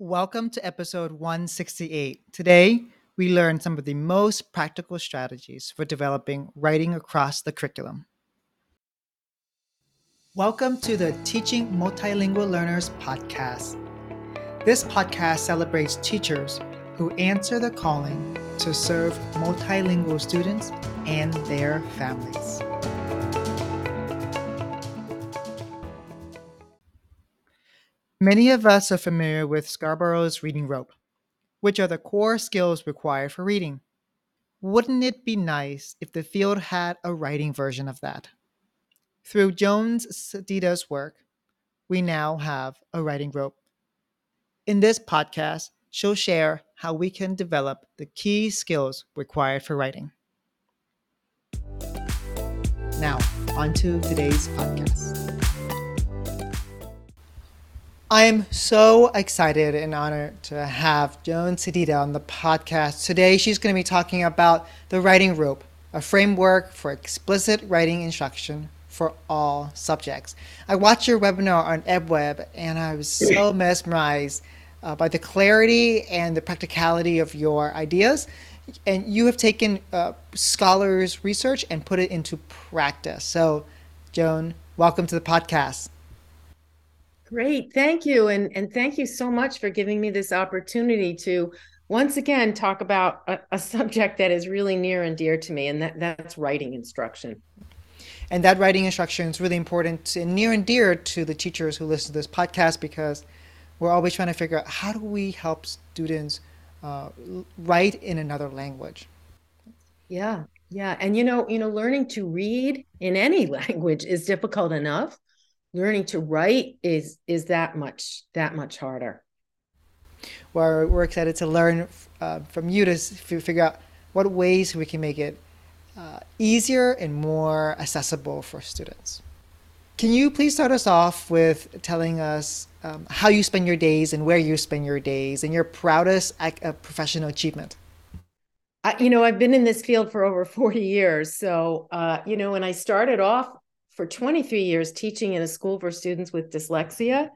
Welcome to episode 168. Today, we learn some of the most practical strategies for developing writing across the curriculum. Welcome to the Teaching Multilingual Learners podcast. This podcast celebrates teachers who answer the calling to serve multilingual students and their families. Many of us are familiar with Scarborough's reading rope, which are the core skills required for reading. Wouldn't it be nice if the field had a writing version of that? Through Joan Sedita's work, we now have a writing rope. In this podcast, she'll share how we can develop the key skills required for writing. Now, on to today's podcast. I am so excited and honored to have Joan Sedita on the podcast. Today, she's going to be talking about the writing rope, a framework for explicit writing instruction for all subjects. I watched your webinar on EdWeb and I was so mesmerized uh, by the clarity and the practicality of your ideas. And you have taken uh, scholars' research and put it into practice. So, Joan, welcome to the podcast. Great. Thank you. And, and thank you so much for giving me this opportunity to once again talk about a, a, subject that is really near and dear to me, and that, that's writing instruction. And that writing instruction is really important and near and dear to the teachers who listen to this podcast because we're always trying to figure out how do we help students uh, write in another language. Yeah, yeah, and you know, you know, learning to read in any language is difficult enough learning to write is is that much that much harder. Well we're excited to learn uh, from you to figure out what ways we can make it uh, easier and more accessible for students. Can you please start us off with telling us um, how you spend your days and where you spend your days and your proudest uh, professional achievement? I, you know i've been in this field for over 40 years so uh, you know when i started off for 23 years teaching in a school for students with dyslexia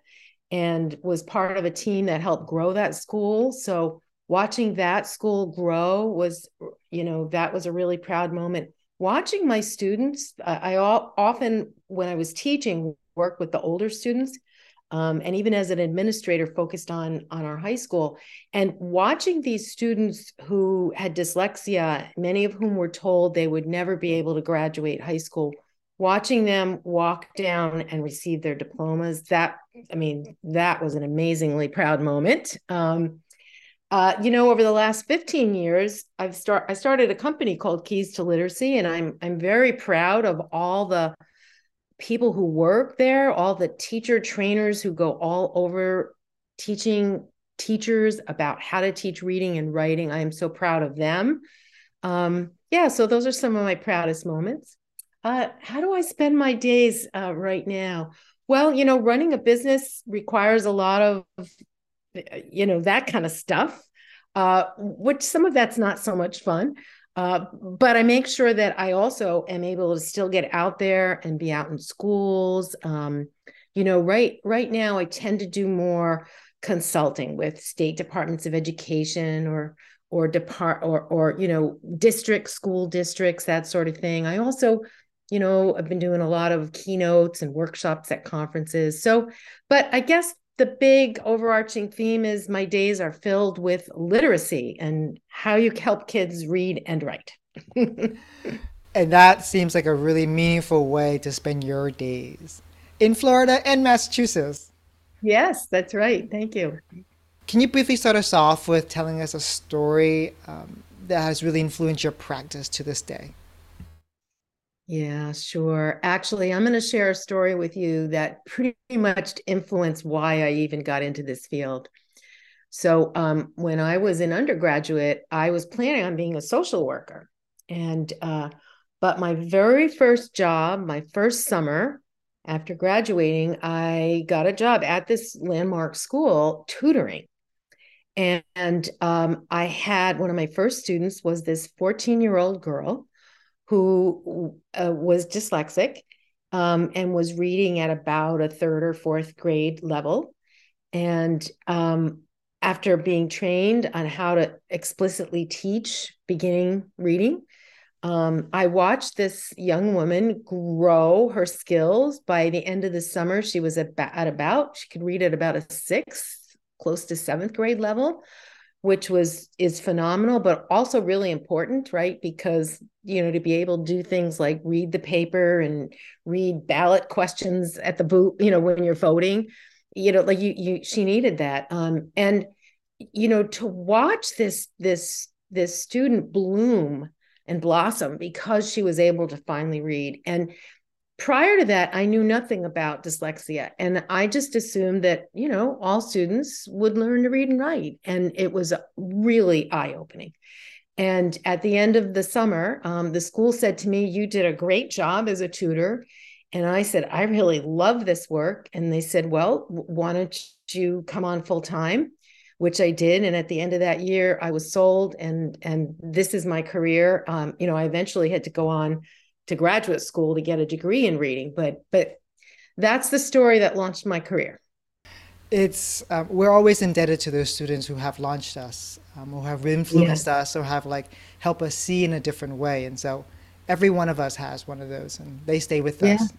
and was part of a team that helped grow that school. So watching that school grow was, you know, that was a really proud moment. Watching my students, I, I often, when I was teaching, work with the older students. Um, and even as an administrator focused on on our high school and watching these students who had dyslexia many of whom were told they would never be able to graduate high school watching them walk down and receive their diplomas that i mean that was an amazingly proud moment. Um, uh, you know over the last 15 years i've start i started a company called keys to literacy and i'm i'm very proud of all the people who work there all the teacher trainers who go all over teaching teachers about how to teach reading and writing. I am so proud of them. Um, yeah so those are some of my proudest moments uh, how do I spend my days uh, right now? Well, you know, running a business requires a lot of, you know, that kind of stuff, uh, which some of that's not so much fun. Uh, but I make sure that I also am able to still get out there and be out in schools. Um, you know, right right now I tend to do more consulting with state departments of education or or depart or or you know district school districts that sort of thing. I also you know, I've been doing a lot of keynotes and workshops at conferences. So, but I guess the big overarching theme is my days are filled with literacy and how you help kids read and write. and that seems like a really meaningful way to spend your days in Florida and Massachusetts. Yes, that's right. Thank you. Can you briefly start us off with telling us a story um, that has really influenced your practice to this day? Yeah, sure. Actually, I'm going to share a story with you that pretty much influenced why I even got into this field. So, um, when I was an undergraduate, I was planning on being a social worker, and uh, but my very first job, my first summer after graduating, I got a job at this landmark school tutoring. And, and um, I had one of my first students was this 14 year old girl who uh, was dyslexic um, and was reading at about a third or fourth grade level. And um, after being trained on how to explicitly teach beginning reading. Um, I watched this young woman grow her skills. By the end of the summer, she was at, at about, she could read at about a sixth, close to seventh grade level which was is phenomenal but also really important right? Because you know to be able to do things like read the paper and read ballot questions at the booth you know when you're voting you know like you you she needed that. Um and you know to watch this this this student bloom and blossom because she was able to finally read. And prior to that i knew nothing about dyslexia and i just assumed that you know all students would learn to read and write and it was really eye-opening. And at the end of the summer um, the school said to me you did a great job as a tutor. And i said i really love this work. And they said well why don't you come on full time which i did and at the end of that year i was sold and and this is my career. Um, you know i eventually had to go on to graduate school to get a degree in reading but but that's the story that launched my career. It's uh, we're always indebted to those students who have launched us um, who have influenced yes. us or have like helped us see in a different way. And so every one of us has one of those and they stay with yeah. us.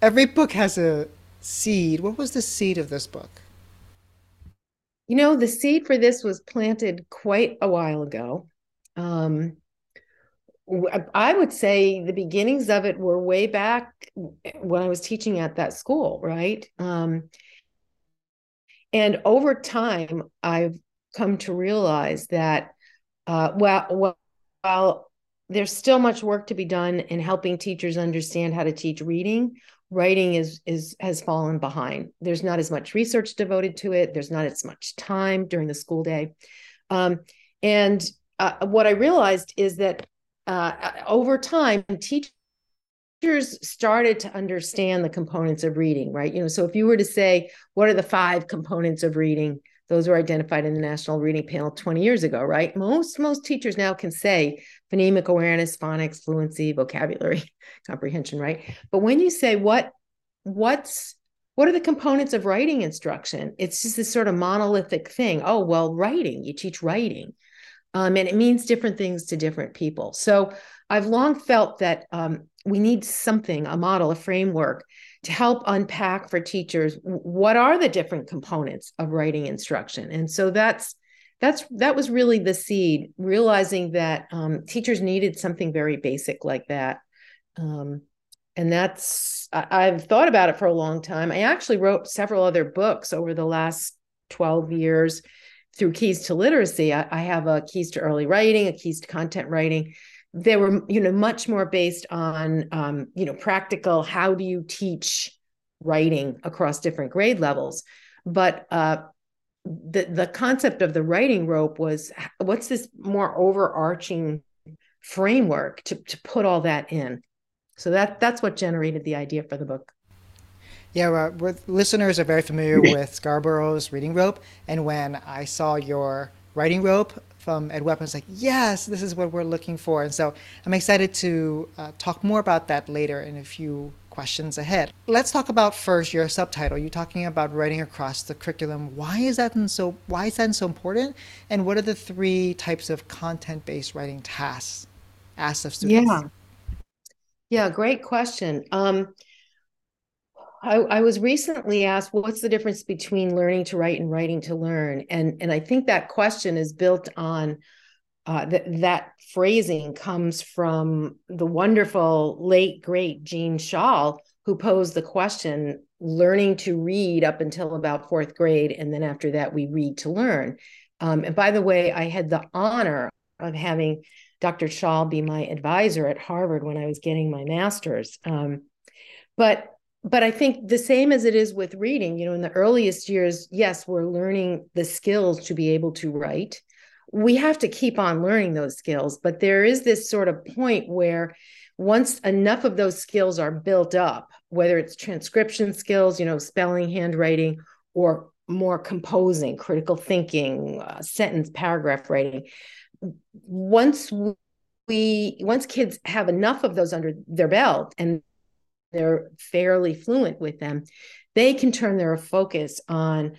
Every book has a seed. What was the seed of this book? You know the seed for this was planted quite a while ago. Um, I would say the beginnings of it were way back when I was teaching at that school, right? Um, and over time, I've come to realize that uh, while, while there's still much work to be done in helping teachers understand how to teach reading, writing is is has fallen behind. There's not as much research devoted to it. There's not as much time during the school day, um, and uh, what I realized is that uh, over time, teachers started to understand the components of reading, right? You know, so if you were to say, what are the five components of reading? Those were identified in the National Reading Panel 20 years ago, right? Most most teachers now can say phonemic awareness, phonics, fluency, vocabulary comprehension, right? But when you say what what's what are the components of writing instruction? It's just this sort of monolithic thing. Oh, well, writing, you teach writing. Um, and it means different things to different people. So I've long felt that um, we need something, a model, a framework to help unpack for teachers what are the different components of writing instruction. And so that's that's that was really the seed, realizing that um, teachers needed something very basic like that. Um, and that's I, I've thought about it for a long time. I actually wrote several other books over the last 12 years through keys to literacy I, I, have a keys to early writing a keys to content writing. They were you know much more based on um, you know practical how do you teach writing across different grade levels? But uh, the the concept of the writing rope was what's this more overarching framework to to put all that in? So that that's what generated the idea for the book yeah, well, listeners are very familiar with Scarborough's reading rope, and when I saw your writing rope from EdWeb, I was like, yes, this is what we're looking for. And so I'm excited to uh, talk more about that later in a few questions ahead. Let's talk about first your subtitle. You're talking about writing across the curriculum. Why is that so? Why is that so important? And what are the three types of content-based writing tasks asked of students? Yeah, yeah, great question. Um, I, I, was recently asked, what's the difference between learning to write and writing to learn? And, and I think that question is built on uh, that that phrasing comes from the wonderful late great Jeanne Chall who posed the question, learning to read up until about fourth grade, and then after that we read to learn. Um, and by the way, I had the honor of having Dr. Chall be my advisor at Harvard when I was getting my master's. Um, but but I think the same as it is with reading, you know, in the earliest years, yes, we're learning the skills to be able to write. We have to keep on learning those skills, but there is this sort of point where once enough of those skills are built up, whether it's transcription skills, you know, spelling, handwriting, or more composing, critical thinking, uh, sentence, paragraph writing, once we once kids have enough of those under their belt and they're fairly fluent with them, they can turn their focus on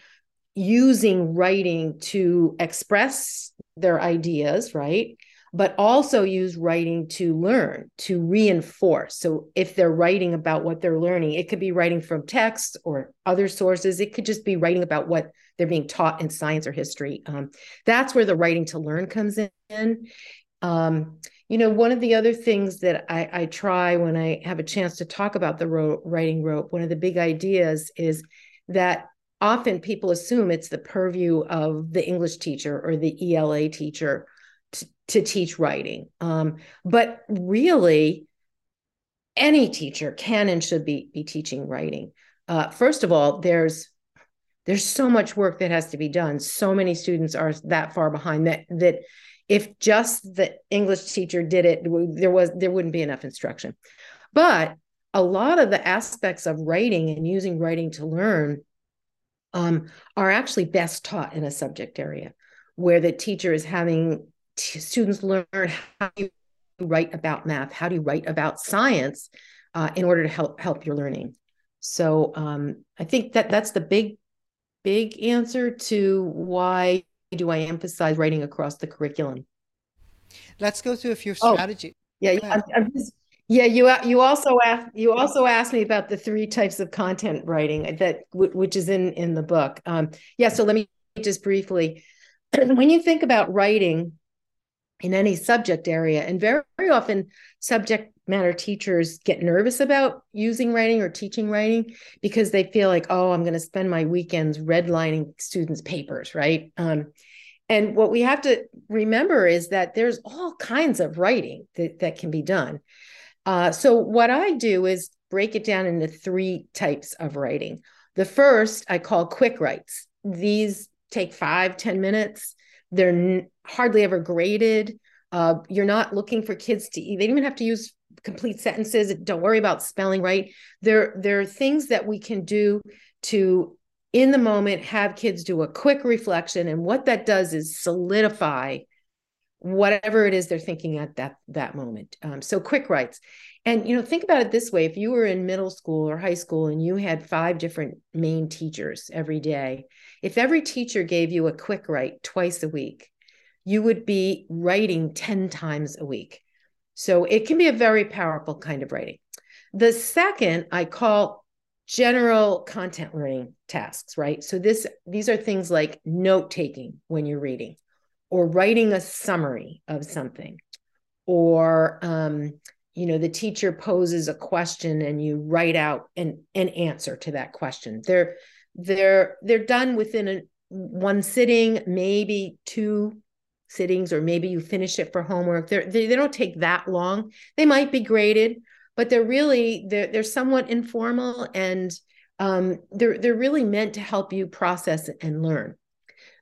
using writing to express their ideas, right? But also use writing to learn, to reinforce. So if they're writing about what they're learning, it could be writing from text or other sources. It could just be writing about what they're being taught in science or history. Um, that's where the writing to learn comes in. Um, you know, one of the other things that I, I, try when I have a chance to talk about the ro- writing rope, one of the big ideas is that often people assume it's the purview of the English teacher or the ELA teacher to, teach writing. Um, but really, any teacher can and should be, be teaching writing. Uh, first of all, there's there's so much work that has to be done. So many students are that far behind that that if just the English teacher did it, there was there wouldn't be enough instruction. But a lot of the aspects of writing and using writing to learn um, are actually best taught in a subject area where the teacher is having t- students learn how you write about math, how do you write about science uh, in order to help help your learning. So um, I think that that's the big big answer to why do I emphasize writing across the curriculum. Let's go through a few strategies. Oh, yeah, I'm, I'm just, yeah, you you also asked you also asked me about the three types of content writing that which is in in the book. Um, yeah, so let me just briefly. when you think about writing in any subject area, and very, very often subject matter teachers get nervous about using writing or teaching writing because they feel like, oh, I'm going to spend my weekends redlining students' papers, right? Um, and what we have to remember is that there's all kinds of writing that, that can be done. Uh, so, what I do is break it down into three types of writing. The first I call quick writes. These take five ten minutes. They're n- hardly ever graded. Uh, you're not looking for kids to, they don't even have to use complete sentences. Don't worry about spelling right. There, there are things that we can do to, in the moment, have kids do a quick reflection. And what that does is solidify whatever it is they're thinking at that that moment. Um, so quick writes, and you know, think about it this way: if you were in middle school or high school and you had five different main teachers every day, if every teacher gave you a quick write twice a week, you would be writing ten times a week. So it can be a very powerful kind of writing. The second I call general content learning tasks, right? So this these are things like note taking when you're reading or writing a summary of something or um, you know the teacher poses a question and you write out an, an answer to that question they're they're they're done within a one sitting maybe two sittings or maybe you finish it for homework they're, they, they don't take that long they might be graded but they're really they're, they're somewhat informal and um, they're they're really meant to help you process and learn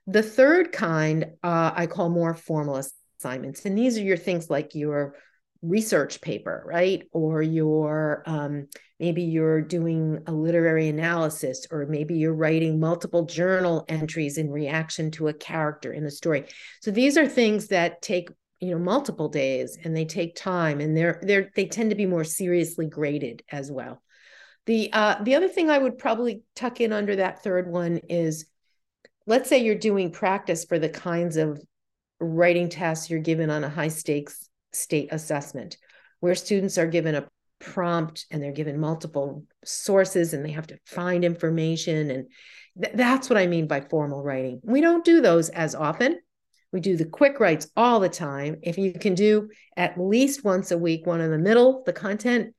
the third kind uh, I call more formal assignments. And these are your things like your research paper, right? Or your um, maybe you're doing a literary analysis, or maybe you're writing multiple journal entries in reaction to a character in a story. So these are things that take you know multiple days and they take time and they're they're they tend to be more seriously graded as well. The uh, the other thing I would probably tuck in under that third one is let's say you're doing practice for the kinds of writing tests you're given on a high stakes state assessment, where students are given a prompt and they're given multiple sources and they have to find information. And th- that's what I mean by formal writing. We don't do those as often. We do the quick writes all the time. If you can do at least once a week, one in the middle, the content,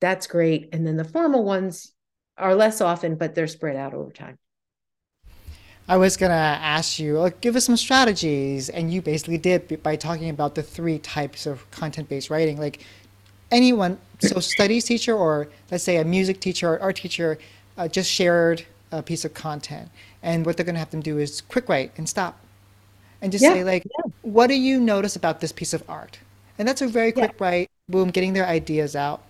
that's great. And then the formal ones are less often, but they're spread out over time. I was gonna ask you, like, give us some strategies, and you basically did by talking about the three types of content-based writing. Like, anyone, so studies teacher or let's say a music teacher or art teacher, uh, just shared a piece of content, and what they're gonna have them do is quick write and stop, and just Yeah, say like, yeah, what do you notice about this piece of art? And that's a very yeah, quick write, boom, getting their ideas out.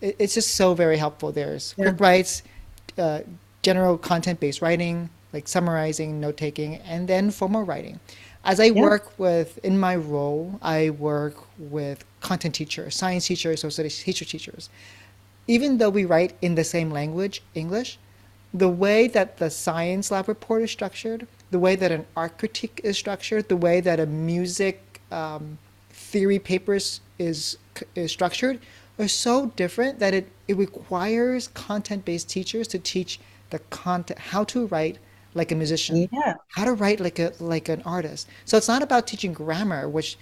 It, it's just so very helpful. There's yeah, quick writes, uh, general content-based writing, like summarizing, note taking, and then formal writing. As I yeah, work with, in my role, I work with content teachers, science teachers, social studies teacher teachers. Even though we write in the same language, English, the way that the science lab report is structured, the way that an art critique is structured, the way that a music um, theory paper is, is, is structured are so different that it, it requires content-based teachers to teach the content how to write like a musician Yeah. how to write like a like an artist so it's not about teaching grammar which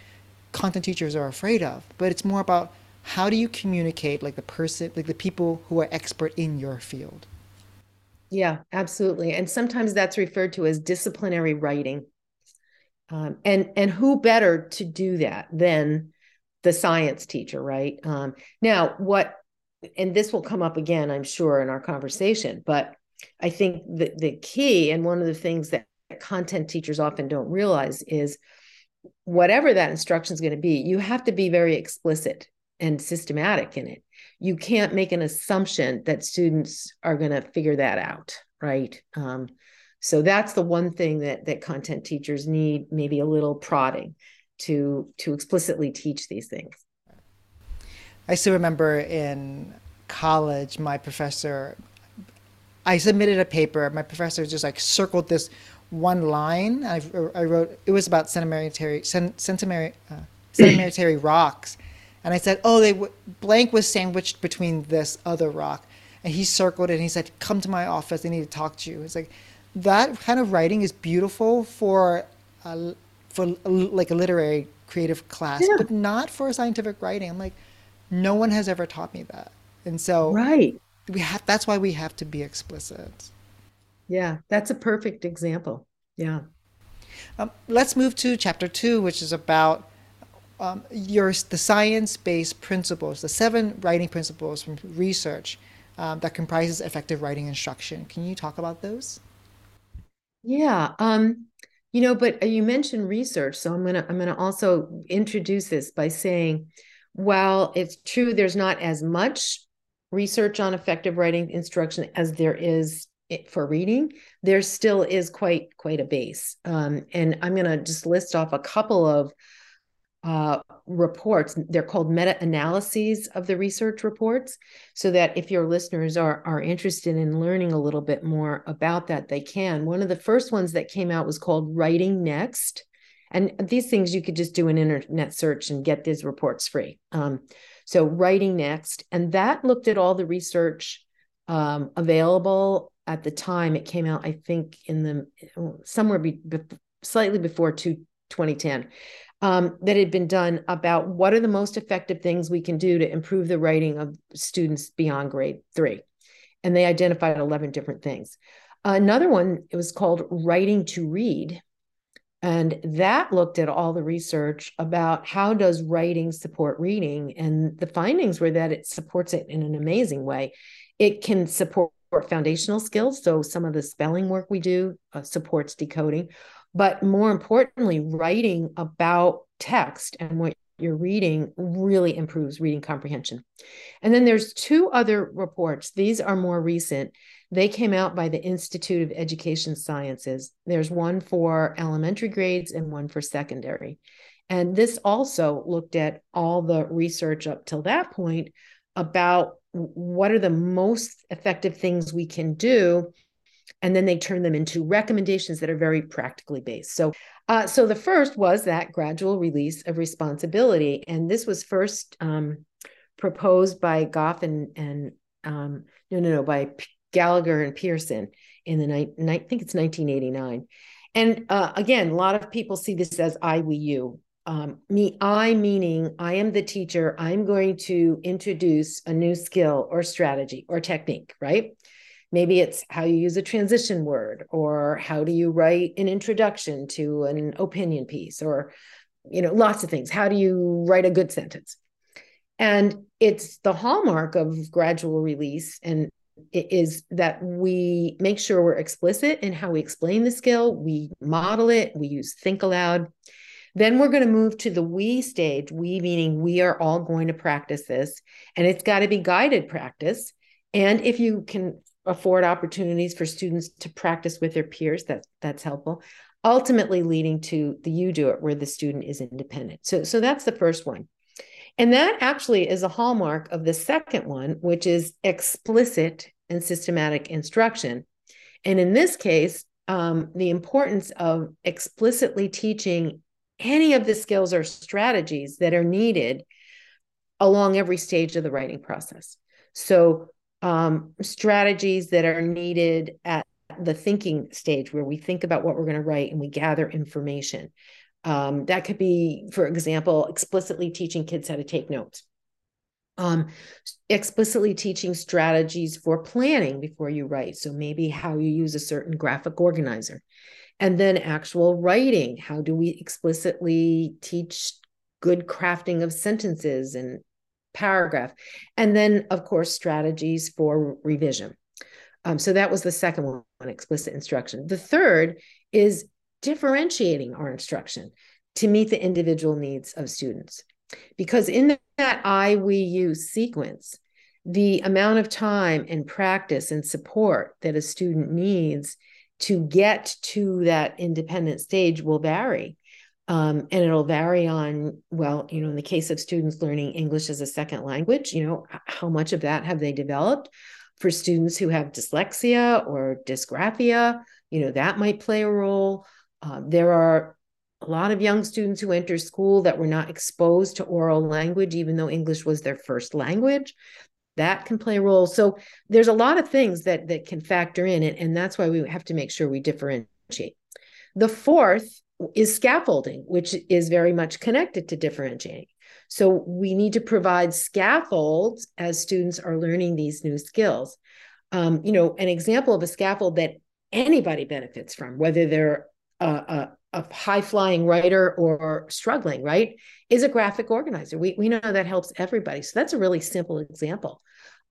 content teachers are afraid of but it's more about how do you communicate like the person like the people who are expert in your field Yeah, absolutely. And sometimes that's referred to as disciplinary writing. Um, and and who better to do that than the science teacher, right? Um, now, what, and this will come up again, I'm sure, in our conversation, but I think the, the key and one of the things that content teachers often don't realize is whatever that instruction is going to be, you have to be very explicit and systematic in it. You can't make an assumption that students are going to figure that out, right? Um, so that's the one thing that that content teachers need maybe a little prodding to to explicitly teach these things. I still remember in college, my professor, I submitted a paper. My professor just like circled this one line. I, I wrote, it was about sedimentary, sedimentary, uh, sedimentary rocks. And I said, oh, they w- blank was sandwiched between this other rock. And he circled it and he said, come to my office. I need to talk to you. It's like that kind of writing is beautiful for, a, for like a literary creative class, Yeah. but not for scientific writing. I'm like, no one has ever taught me that. And so Right. we have, that's why we have to be explicit. Yeah, that's a perfect example. Yeah. Um, let's move to chapter two, which is about um, your the science-based principles, the seven writing principles from research um, that comprises effective writing instruction. Can you talk about those? Yeah. Um, you know, but uh, you mentioned research, so I'm gonna I'm gonna also introduce this by saying, while it's true there's not as much research on effective writing instruction as there is i- for reading, there still is quite quite a base. Um, and I'm gonna just list off a couple of uh, reports. They're called meta analyses of the research reports, so that if your listeners are are interested in learning a little bit more about that, they can. One of the first ones that came out was called Writing Next, and these things you could just do an internet search and get these reports free. Um, so Writing Next, and that looked at all the research um, available at the time. It came out, I think, in the somewhere be, be, slightly before two, 2010 um, that had been done about what are the most effective things we can do to improve the writing of students beyond grade three. And they identified 11 different things. Another one, it was called Writing to Read. And that looked at all the research about how does writing support reading. And the findings were that it supports it in an amazing way. It can support foundational skills. So some of the spelling work we do uh, supports decoding but more importantly, writing about text and what you're reading really improves reading comprehension. And then there's two other reports. These are more recent. They came out by the Institute of Education Sciences. There's one for elementary grades and one for secondary. And this also looked at all the research up till that point about what are the most effective things we can do and then they turn them into recommendations that are very practically based. So, uh, so the first was that gradual release of responsibility, and this was first um, proposed by Goff and and um, no, no, no, by P- Gallagher and Pearson in the night. I think it's 1989. And uh, again, a lot of people see this as I, we, you. Um, me, I meaning I am the teacher. I'm going to introduce a new skill or strategy or technique, right? Maybe it's how you use a transition word, or how do you write an introduction to an opinion piece, or you know, lots of things. How do you write a good sentence? And it's the hallmark of gradual release and it is that we make sure we're explicit in how we explain the skill, we model it, we use think aloud. Then we're going to move to the we stage, we meaning we are all going to practice this, and it's got to be guided practice. And if you can afford opportunities for students to practice with their peers, that, that's helpful. Ultimately leading to the you do it where the student is independent. So, so that's the first one. And that actually is a hallmark of the second one, which is explicit and systematic instruction. And in this case, um, the importance of explicitly teaching any of the skills or strategies that are needed along every stage of the writing process. So, um, strategies that are needed at the thinking stage where we think about what we're going to write and we gather information. Um, that could be, for example, explicitly teaching kids how to take notes. Um, explicitly teaching strategies for planning before you write. So maybe how you use a certain graphic organizer. And then actual writing. How do we explicitly teach good crafting of sentences and paragraph? And then, of course, strategies for revision. Um, so that was the second one, explicit instruction. The third is differentiating our instruction to meet the individual needs of students. Because in that I, we, you sequence, the amount of time and practice and support that a student needs to get to that independent stage will vary. Um, and it'll vary on, well, you know, in the case of students learning English as a second language, you know, how much of that have they developed? For students who have dyslexia or dysgraphia, you know, that might play a role. Uh, there are a lot of young students who enter school that were not exposed to oral language, even though English was their first language. That can play a role. So there's a lot of things that that can factor in, and, and that's why we have to make sure we differentiate. The fourth is scaffolding, which is very much connected to differentiating. So we need to provide scaffolds as students are learning these new skills. Um, you know, an example of a scaffold that anybody benefits from, whether they're a, a, a high flying writer or struggling, right, is a graphic organizer. We, we know that helps everybody. So that's a really simple example.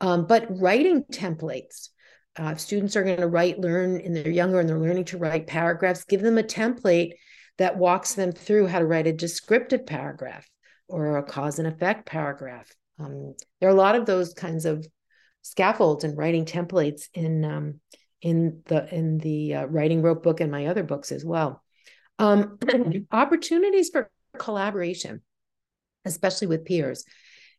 Um, but writing templates, uh, students are going to write, learn, and they're younger and they're learning to write paragraphs, give them a template that walks them through how to write a descriptive paragraph or a cause and effect paragraph. Um, there are a lot of those kinds of scaffolds and writing templates in um, in the in the uh, writing rope book and my other books as well. Um, opportunities for collaboration, especially with peers.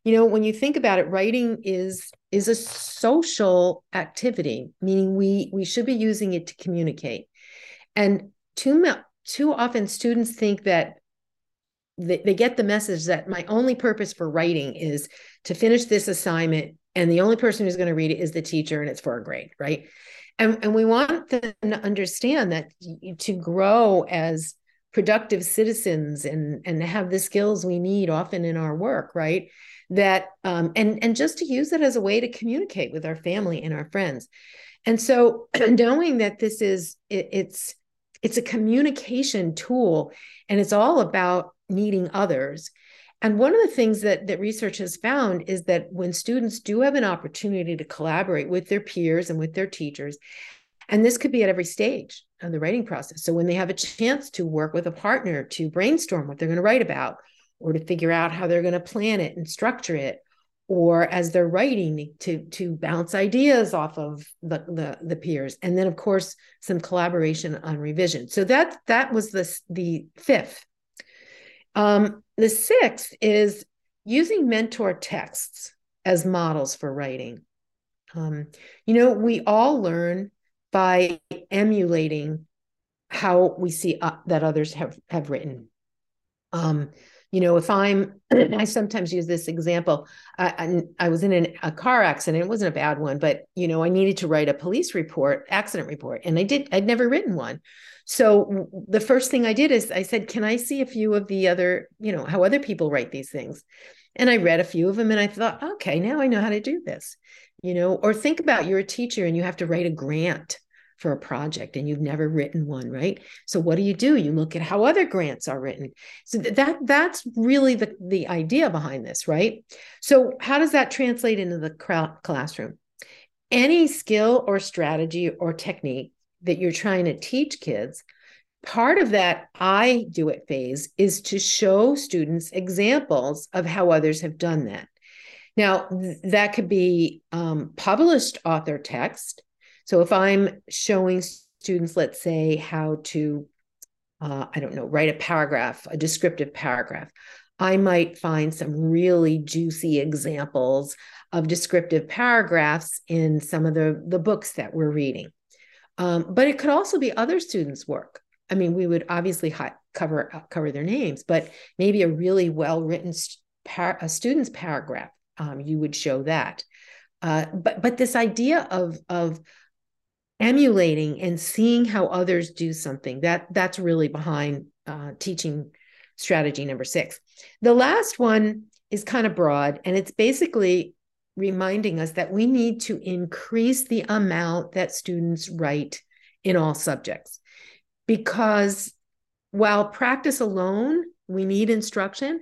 You know, when you think about it, writing is is a social activity, meaning we we should be using it to communicate. And too too often students think that they, they get the message that my only purpose for writing is to finish this assignment and the only person who's going to read it is the teacher and it's for a grade right and, and we want them to understand that to grow as productive citizens and, and have the skills we need often in our work, right? That um, and and just to use it as a way to communicate with our family and our friends. And so knowing that this is it, it's it's a communication tool and it's all about needing others and one of the things that, that research has found is that when students do have an opportunity to collaborate with their peers and with their teachers, and this could be at every stage of the writing process. So when they have a chance to work with a partner to brainstorm what they're going to write about, or to figure out how they're going to plan it and structure it, or as they're writing to to bounce ideas off of the, the the peers and then of course some collaboration on revision so that that was the the fifth um, the sixth is using mentor texts as models for writing. Um, you know, we all learn by emulating how we see uh, that others have have written. Um, you know, if I'm, I sometimes use this example. I, I, I was in an, a car accident. It wasn't a bad one, but you know, I needed to write a police report, accident report, and I did. I'd never written one. So the first thing I did is I said, "Can I see a few of the other, you know, how other people write these things?" And I read a few of them, and I thought, "Okay, now I know how to do this." You know, or think about you're a teacher and you have to write a grant for a project and you've never written one right? So what do you do? You look at how other grants are written. So that that's really the the idea behind this right? So how does that translate into the classroom? Any skill or strategy or technique that you're trying to teach kids part of that i do it phase is to show students examples of how others have done that. Now that could be um, published author text so if I'm showing students, let's say, how to, uh, I don't know, write a paragraph, a descriptive paragraph, I might find some really juicy examples of descriptive paragraphs in some of the, the books that we're reading. Um, but it could also be other students' work. I mean, we would obviously hi- cover uh, cover their names, but maybe a really well written par- a student's paragraph, um, you would show that. Uh, but but this idea of of emulating and seeing how others do something that that's really behind uh, teaching strategy number six. The last one is kind of broad, and it's basically reminding us that we need to increase the amount that students write in all subjects because while practice alone, we need instruction,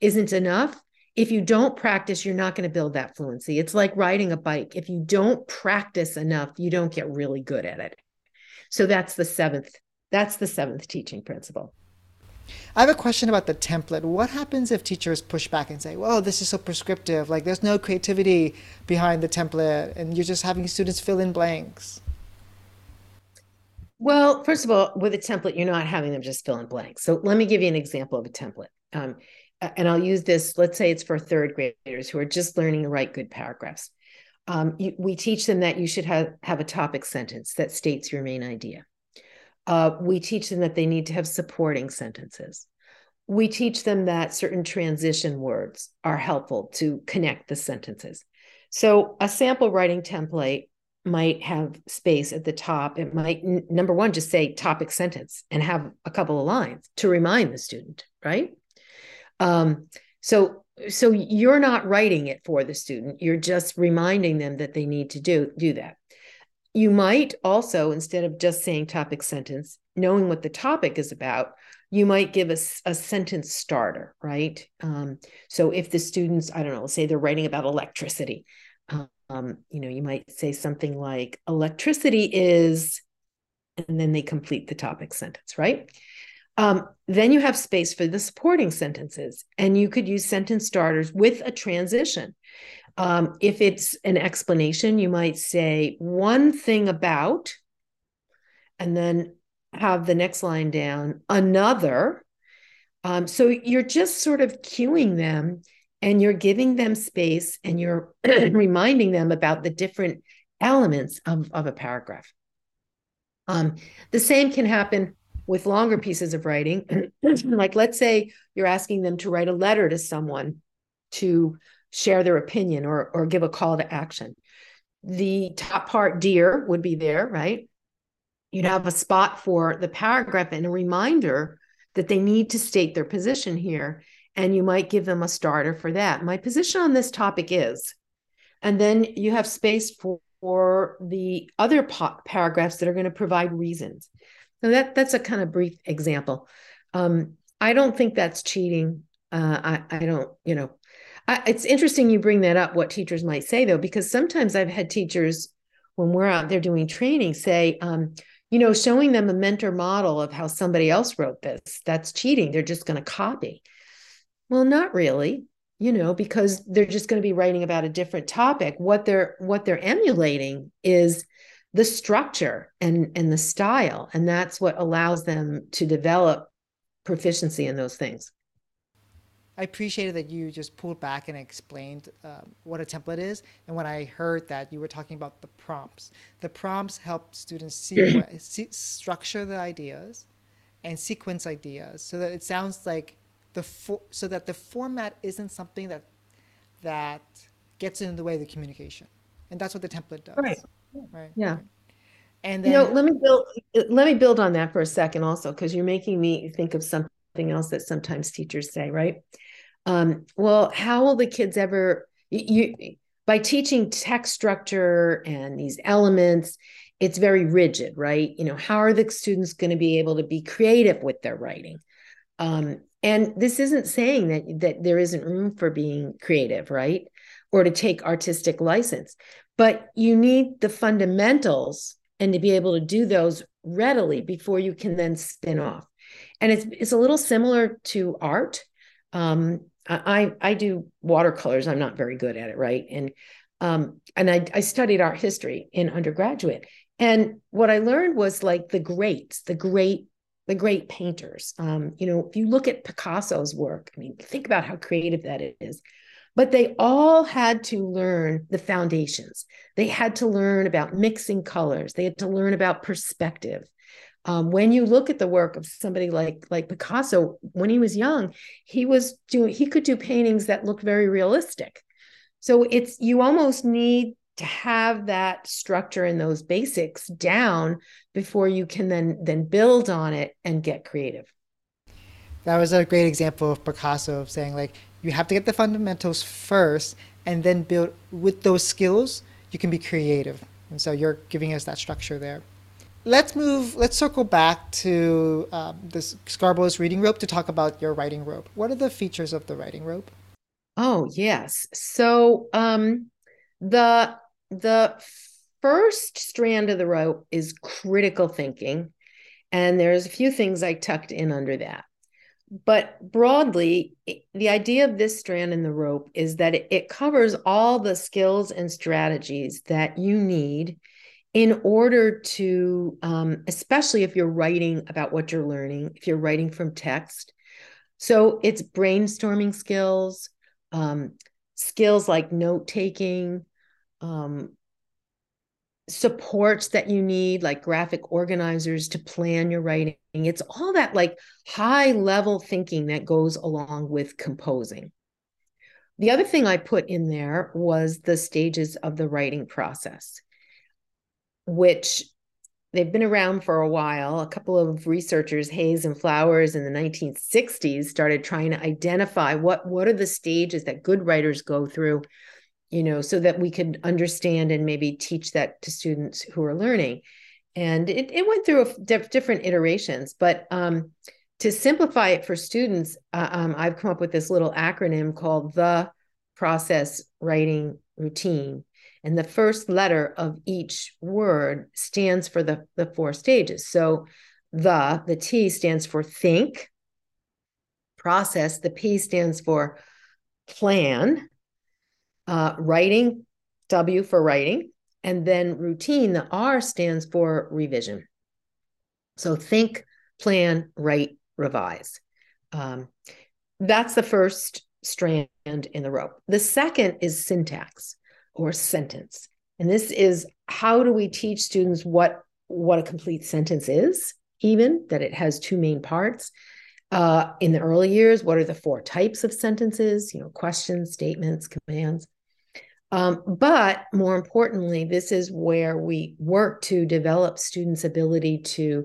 isn't enough. If you don't practice, you're not going to build that fluency. It's like riding a bike. If you don't practice enough, you don't get really good at it. So that's the seventh. That's the seventh teaching principle. I have a question about the template. What happens if teachers push back and say, "Well, this is so prescriptive. Like, there's no creativity behind the template, and you're just having students fill in blanks"? Well, first of all, with a template, you're not having them just fill in blanks. So let me give you an example of a template. Um, and I'll use this. Let's say it's for third graders who are just learning to write good paragraphs. Um, you, we teach them that you should have, have a topic sentence that states your main idea. Uh, we teach them that they need to have supporting sentences. We teach them that certain transition words are helpful to connect the sentences. So, a sample writing template might have space at the top. It might, number one, just say topic sentence and have a couple of lines to remind the student, right? Um, so, so you're not writing it for the student. You're just reminding them that they need to do do that. You might also, instead of just saying topic sentence, knowing what the topic is about, you might give a, a sentence starter, right? Um, so if the students, I don't know, say they're writing about electricity, um, you know, you might say something like electricity is, and then they complete the topic sentence, right? Um, then you have space for the supporting sentences, and you could use sentence starters with a transition. Um, if it's an explanation, you might say one thing about, and then have the next line down, another. Um, so you're just sort of cueing them and you're giving them space and you're reminding them about the different elements of, of a paragraph. Um, the same can happen with longer pieces of writing. like, let's say you're asking them to write a letter to someone to share their opinion or, or give a call to action. The top part, dear, would be there, right? You'd have a spot for the paragraph and a reminder that they need to state their position here. And you might give them a starter for that. My position on this topic is, and then you have space for, for the other po- paragraphs that are going to provide reasons. So that that's a kind of brief example. Um, I don't think that's cheating. Uh, I, I don't, you know, I, it's interesting you bring that up, what teachers might say, though, because sometimes I've had teachers, when we're out there doing training, say, um, you know, showing them a mentor model of how somebody else wrote this, that's cheating. They're just going to copy. Well, not really, you know, because they're just going to be writing about a different topic. What they're what they're emulating is the structure and and the style, and that's what allows them to develop proficiency in those things. I appreciated that you just pulled back and explained uh, what a template is. And when I heard that you were talking about the prompts, the prompts help students see, see, structure the ideas and sequence ideas so that it sounds like the fo- so that the format isn't something that that gets in the way of the communication. And that's what the template does. Right. Right. Yeah. And then, you know, let me build let me build on that for a second also because you're making me think of something else that sometimes teachers say, right? um, well how will the kids ever you by teaching text structure and these elements it's very rigid right you know how are the students going to be able to be creative with their writing um, and this isn't saying that that there isn't room for being creative right or to take artistic license but you need the fundamentals and to be able to do those readily before you can then spin off and it's it's a little similar to art um, I I do watercolors. I'm not very good at it, right? And um, and I, I studied art history in undergraduate. And what I learned was like the greats, the great, the great painters. Um, you know, if you look at Picasso's work, I mean, think about how creative that is. But they all had to learn the foundations. They had to learn about mixing colors. They had to learn about perspective. Um, when you look at the work of somebody like like Picasso, when he was young, he was doing he could do paintings that look very realistic. So it's you almost need to have that structure and those basics down before you can then then build on it and get creative. That was a great example of Picasso saying like you have to get the fundamentals first and then build with those skills you can be creative. And so you're giving us that structure there. Let's move let's circle back to um, this scarborough's reading rope to talk about your writing rope. What are the features of the writing rope? Oh yes. So um, the the first strand of the rope is critical thinking and there's a few things i tucked in under that but broadly the idea of this strand in the rope is that it, it covers all the skills and strategies that you need in order to, um, especially if you're writing about what you're learning, if you're writing from text. So it's brainstorming skills, um, skills like note taking, um, supports that you need, like graphic organizers to plan your writing. It's all that like high level thinking that goes along with composing. The other thing I put in there was the stages of the writing process which they've been around for a while. A couple of researchers, Hayes and Flowers, in the 1960s, started trying to identify what what are the stages that good writers go through, you know, so that we could understand and maybe teach that to students who are learning. And it, it went through diff- different iterations, but um, to simplify it for students, uh, um, I've come up with this little acronym called the process writing routine and the first letter of each word stands for the, the four stages. So the, the T stands for think, process, the P stands for plan, uh, writing, W for writing, and then routine, the R stands for revision. So think, plan, write, revise. Um, that's the first strand in the rope. The second is syntax or sentence. And this is how do we teach students what what a complete sentence is, even that it has two main parts. Uh, in the early years, what are the four types of sentences? You know, questions, statements, commands. Um, but more importantly, this is where we work to develop students' ability to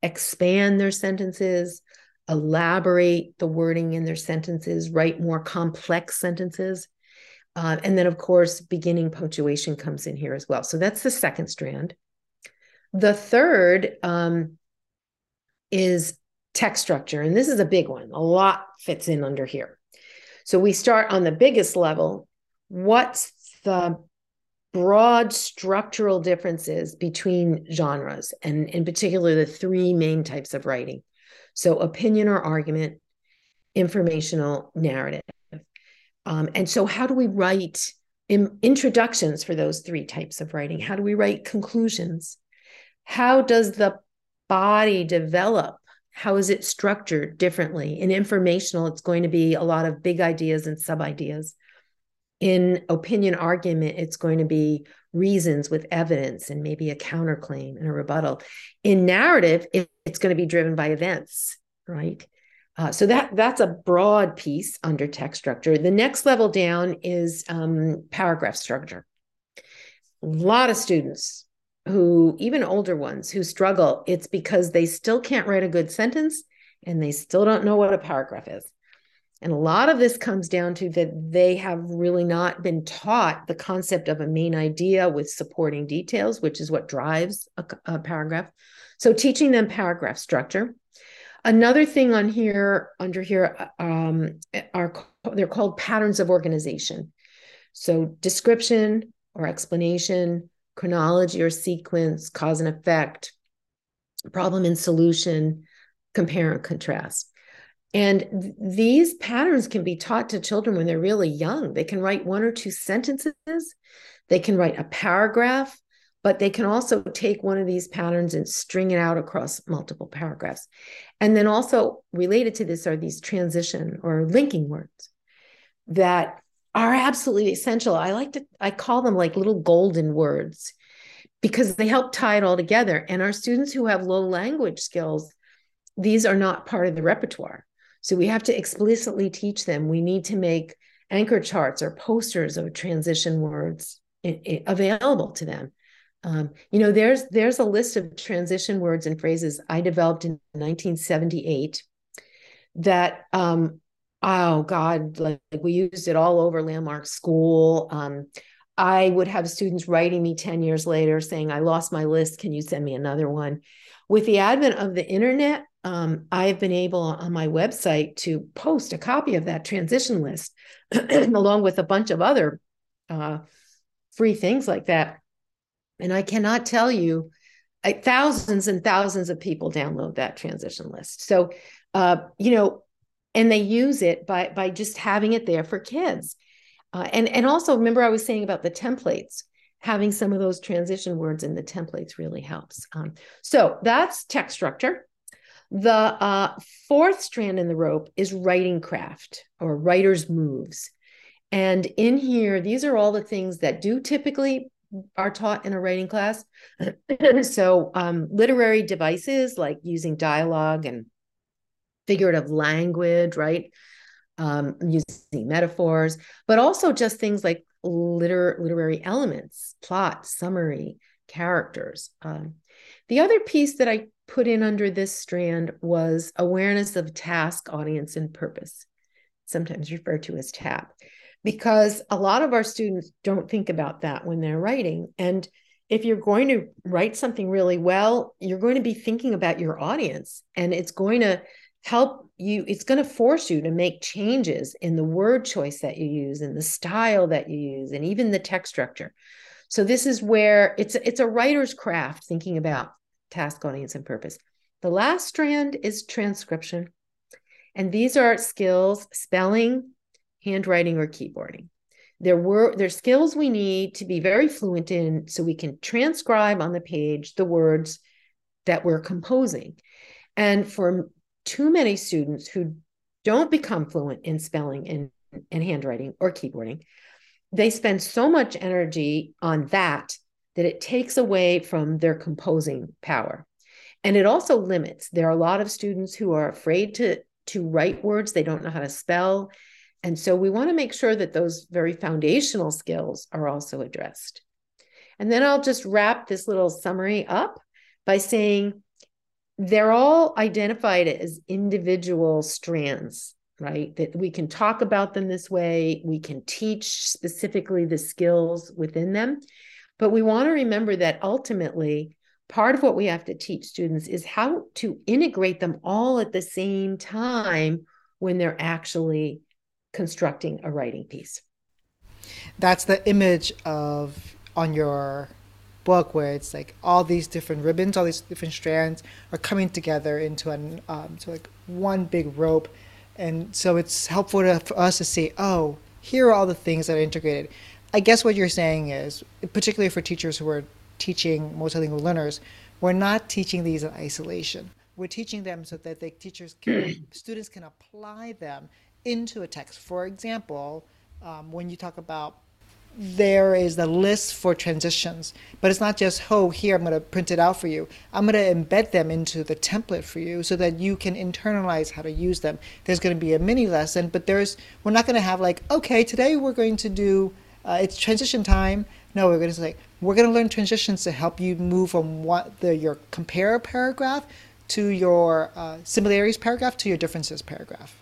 expand their sentences, elaborate the wording in their sentences, write more complex sentences. Uh, and then, of course, beginning punctuation comes in here as well. So that's the second strand. The third um, is text structure. And this is a big one. A lot fits in under here. So we start on the biggest level. What's the broad structural differences between genres, and in particular, the three main types of writing? So, opinion or argument, informational narrative. Um, and so, how do we write in, introductions for those three types of writing? How do we write conclusions? How does the body develop? How is it structured differently? In informational, it's going to be a lot of big ideas and sub ideas. In opinion argument, it's going to be reasons with evidence and maybe a counterclaim and a rebuttal. In narrative, it's going to be driven by events, right? Uh, so that that's a broad piece under text structure. The next level down is um, paragraph structure. A lot of students who, even older ones, who struggle. It's because they still can't write a good sentence and they still don't know what a paragraph is. And a lot of this comes down to that they have really not been taught the concept of a main idea with supporting details, which is what drives a, a paragraph. So teaching them paragraph structure Another thing on here, under here, um, are they're called patterns of organization. So description or explanation, chronology or sequence, cause and effect, problem and solution, compare and contrast. And th- these patterns can be taught to children when they're really young. They can write one or two sentences, they can write a paragraph, but they can also take one of these patterns and string it out across multiple paragraphs. And then also related to this are these transition or linking words that are absolutely essential. I like to, I call them like little golden words because they help tie it all together. And our students who have low language skills, these are not part of the repertoire. So we have to explicitly teach them. We need to make anchor charts or posters of transition words available to them. Um, you know, there's there's a list of transition words and phrases I developed in 1978 that um, oh God, like, like, we used it all over Landmark School. Um, I would have students writing me 10 years later saying, I lost my list. Can you send me another one? With the advent of the internet, um, I've been able on my website to post a copy of that transition list along with a bunch of other uh, free things like that. And I cannot tell you, I, thousands and thousands of people download that transition list. So, uh, you know, and they use it by by just having it there for kids. Uh, and and also remember I was saying about the templates. Having some of those transition words in the templates really helps. Um, so that's text structure. The uh, fourth strand in the rope is writing craft or writer's moves. And in here, these are all the things that do typically are taught in a writing class. so, um, literary devices like using dialogue and figurative language, right? Um, using metaphors, but also just things like liter- literary elements, plot, summary, characters. Um, the other piece that I put in under this strand was awareness of task, audience, and purpose, sometimes referred to as TAP because a lot of our students don't think about that when they're writing. And if you're going to write something really well, you're going to be thinking about your audience and it's going to help you, it's going to force you to make changes in the word choice that you use and the style that you use and even the text structure. So this is where it's it's a writer's craft thinking about task, audience, and purpose. The last strand is transcription. And these are skills, spelling, handwriting, or keyboarding. There were there skills we need to be very fluent in so we can transcribe on the page the words that we're composing. And for too many students who don't become fluent in spelling and, and handwriting or keyboarding, they spend so much energy on that that it takes away from their composing power. And it also limits. There are a lot of students who are afraid to, to write words, they don't know how to spell. And so we want to make sure that those very foundational skills are also addressed. And then I'll just wrap this little summary up by saying they're all identified as individual strands, right? That we can talk about them this way, we can teach specifically the skills within them. But we want to remember that ultimately, part of what we have to teach students is how to integrate them all at the same time when they're actually constructing a writing piece. That's the image of on your book where it's like all these different ribbons, all these different strands are coming together into an um, so like one big rope, and so it's helpful to, for us to see, oh, here are all the things that are integrated. I guess what you're saying is, particularly for teachers who are teaching multilingual learners, we're not teaching these in isolation. We're teaching them so that the teachers can, students can apply them into a text. For example, um, when you talk about there is the list for transitions, but it's not just, oh, here, I'm going to print it out for you. I'm going to embed them into the template for you so that you can internalize how to use them. There's going to be a mini lesson, but there's, we're not going to have like, okay, today we're going to do, uh, it's transition time. No, we're going to say, we're going to learn transitions to help you move from what the, your compare paragraph to your uh, similarities paragraph to your differences paragraph.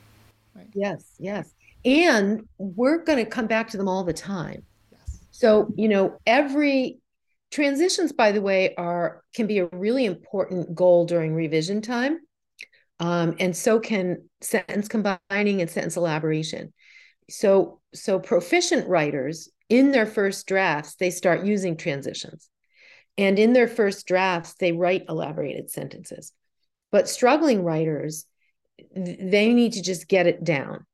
Right? Yes, yes. And we're going to come back to them all the time. So, you know, every transitions, by the way, are can be a really important goal during revision time. Um, and so can sentence combining and sentence elaboration. So, so proficient writers in their first drafts, they start using transitions. And in their first drafts, they write elaborated sentences. But struggling writers, they need to just get it down.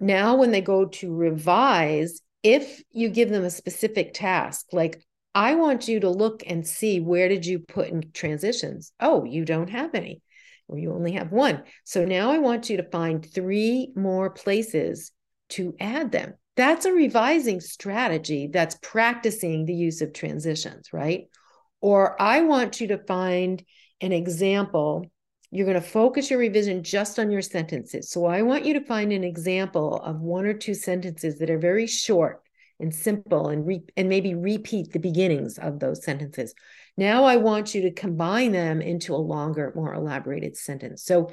Now, when they go to revise, if you give them a specific task, like I want you to look and see where did you put in transitions? Oh, you don't have any, or you only have one. So now I want you to find three more places to add them. that's a revising strategy that's practicing the use of transitions, right? Or I want you to find an example. You're going to focus your revision just on your sentences. So I want you to find an example of one or two sentences that are very short and simple and re- and maybe repeat the beginnings of those sentences. Now I want you to combine them into a longer, more elaborated sentence. So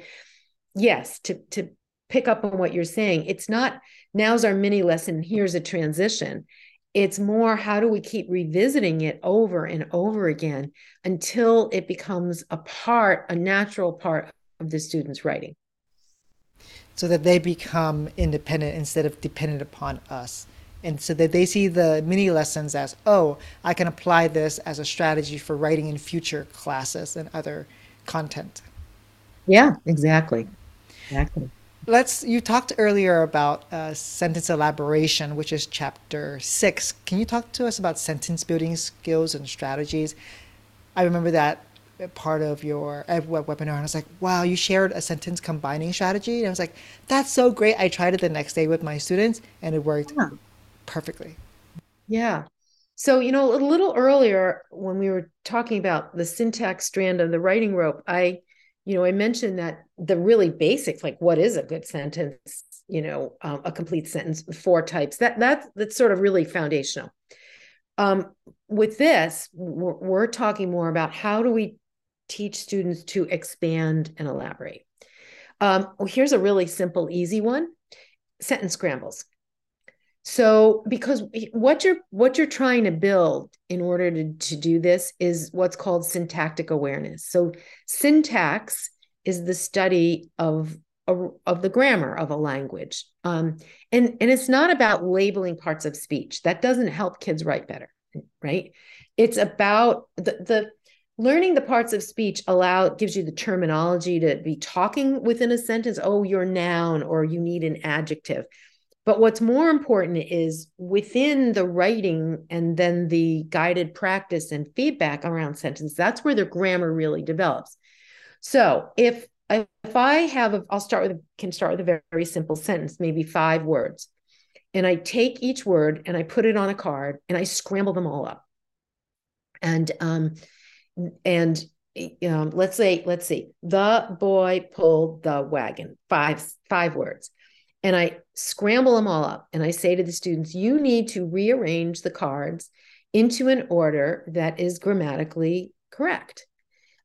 yes, to to pick up on what you're saying, it's not now's our mini lesson, here's a transition. It's more how do we keep revisiting it over and over again until it becomes a part, a natural part of the student's writing. So that they become independent instead of dependent upon us. And so that they see the mini lessons as, oh, I can apply this as a strategy for writing in future classes and other content. Yeah, exactly. Exactly let's you talked earlier about uh, sentence elaboration which is chapter six. Can you talk to us about sentence building skills and strategies? I remember that part of your webinar and i was like wow you shared a sentence combining strategy? And i was like that's so great. I tried it the next day with my students and it worked yeah. perfectly. Yeah. So you know a little earlier when we were talking about the syntax strand of the writing rope i you know, I mentioned that the really basics, like what is a good sentence, you know, um, a complete sentence, four types, that that that's sort of really foundational. Um, with this, we're, we're talking more about how do we teach students to expand and elaborate. Um, well, here's a really simple, easy one: sentence scrambles. So, because what you're what you're trying to build in order to, to do this is what's called syntactic awareness. So, syntax is the study of of the grammar of a language, um, and and it's not about labeling parts of speech. That doesn't help kids write better, right? It's about the the learning the parts of speech allow gives you the terminology to be talking within a sentence. Oh, your noun, or you need an adjective but what's more important is within the writing and then the guided practice and feedback around sentence, that's where the grammar really develops. So if if I have a, I'll start with can start with a very, simple sentence, maybe five words. And I take each word and I put it on a card and I scramble them all up. And um and um, let's say let's see the boy pulled the wagon five five words and I scramble them all up and I say to the students, you need to rearrange the cards into an order that is grammatically correct.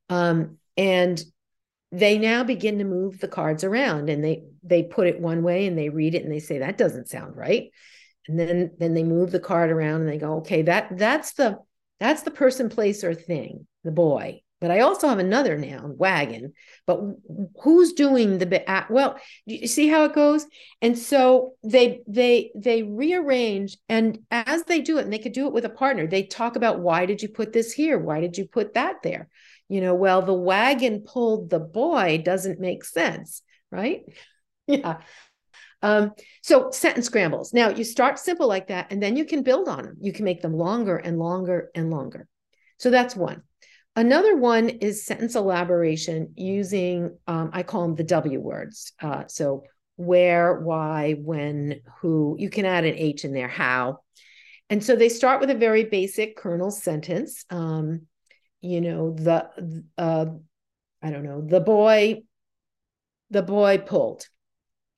Um, and they now begin to move the cards around and they they put it one way and they read it and they say that doesn't sound right and then then they move the card around and they go okay that that's the that's the person place or thing the boy but I also have another noun, wagon. But who's doing the well? You see how it goes, and so they they they rearrange, and as they do it, and they could do it with a partner. They talk about why did you put this here? Why did you put that there? You know, well, the wagon pulled the boy doesn't make sense, right? Yeah. Um, so sentence scrambles. Now you start simple like that, and then you can build on them. You can make them longer and longer and longer. So that's one. Another one is sentence elaboration using, um, I call them the W words. Uh, so where, why, when, who. You can add an H in there, how. And so they start with a very basic kernel sentence. Um, you know, the, uh, I don't know, the boy, the boy pulled.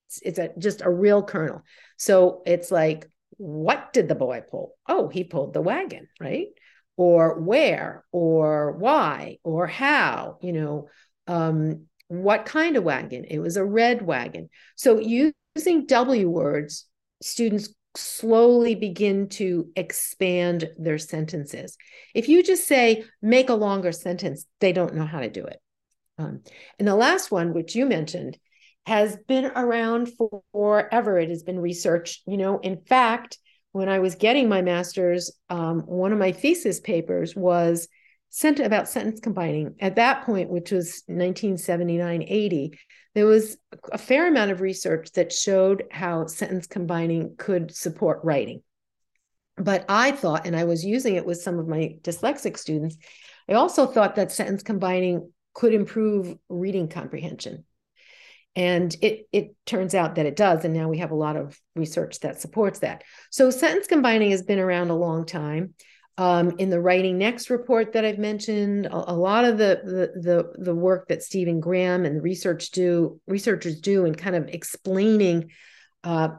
It's, it's a, just a real kernel. So it's like, what did the boy pull? Oh, he pulled the wagon, right? Or where or why or how you know um, what kind of wagon? It was a red wagon. So using w words students slowly begin to expand their sentences. If you just say make a longer sentence they don't know how to do it. Um, and the last one which you mentioned has been around for forever. It has been researched you know. In fact when I was getting my master's, um, one of my thesis papers was sent about sentence combining. At that point, which was 1979 80, there was a fair amount of research that showed how sentence combining could support writing. But I thought, and I was using it with some of my dyslexic students, I also thought that sentence combining could improve reading comprehension. And it it turns out that it does, and now we have a lot of research that supports that. So sentence combining has been around a long time. Um, in the Writing Next report that I've mentioned, a, a lot of the, the, the the work that Stephen Graham and research do researchers do in kind of explaining, uh,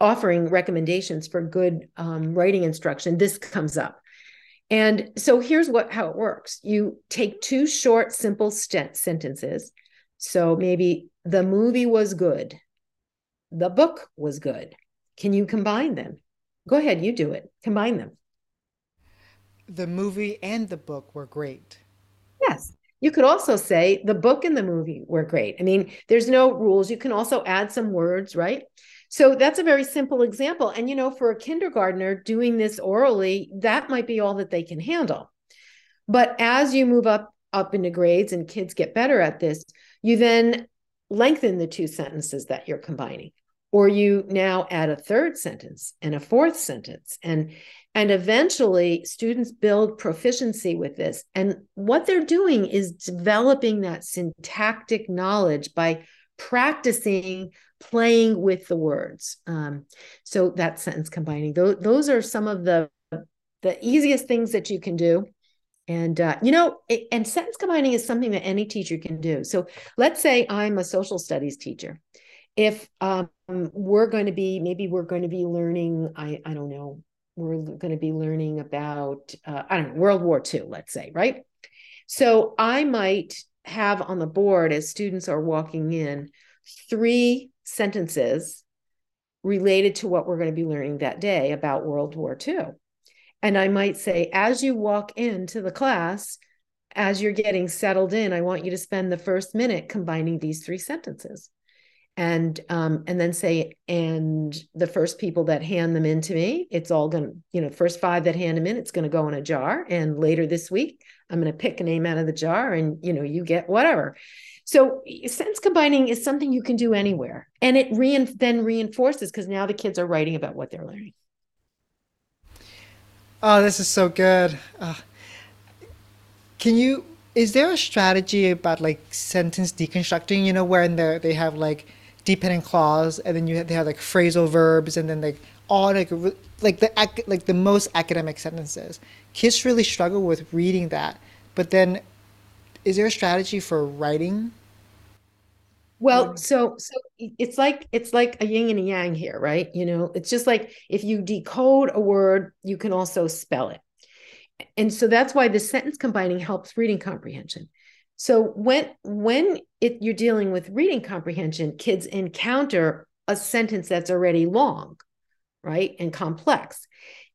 offering recommendations for good um, writing instruction, this comes up. And so here's what how it works: you take two short, simple st- sentences. So maybe the movie was good, the book was good. Can you combine them? Go ahead, you do it. Combine them. The movie and the book were great. Yes. You could also say the book and the movie were great. I mean, there's no rules. You can also add some words, right? So that's a very simple example. And, you know, for a kindergartner doing this orally, that might be all that they can handle. But as you move up, up into grades and kids get better at this, you then lengthen the two sentences that you're combining or you now add a third sentence and a fourth sentence. And and eventually students build proficiency with this. And what they're doing is developing that syntactic knowledge by practicing playing with the words. Um, so that sentence combining those, those are some of the the easiest things that you can do and uh, you know it, and sentence combining is something that any teacher can do. So let's say i'm a social studies teacher. If um, we're going to be maybe we're going to be learning i i don't know we're going to be learning about uh, i don't know world war ii let's say right? So i might have on the board as students are walking in three sentences related to what we're going to be learning that day about world war ii and i might say as you walk into the class as you're getting settled in i want you to spend the first minute combining these three sentences. And um, and then say and the first people that hand them in to me it's all to you know first five that hand them in it's to go in a jar. And later this week i'm to pick a name out of the jar and you know you get whatever. So sentence combining is something you can do anywhere. And it then reinforces because now the kids are writing about what they're learning oh this is so good uh, can you is there a strategy about like sentence deconstructing you know where in there they have like dependent clause, and then you have, they have like phrasal verbs, and then like all like like the like the most academic sentences. Kids really struggle with reading that. But then, is there a strategy for writing? Well, so so it's like it's like a yin and a yang here, right? You know, it's just like if you decode a word, you can also spell it. And so that's why the sentence combining helps reading comprehension. So when when it, you're dealing with reading comprehension, kids encounter a sentence that's already long, right, and complex,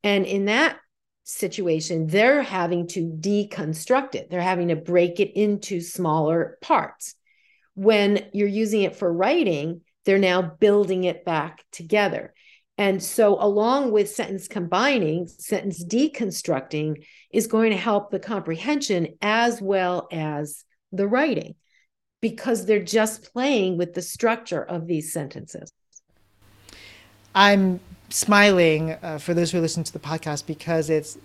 and in that situation, they're having to deconstruct it. They're having to break it into smaller parts. When you're using it for writing, they're now building it back together. And so, along with sentence combining, sentence deconstructing is going to help the comprehension as well as the writing because they're just playing with the structure of these sentences. I'm smiling uh, for those who listen to the podcast because it's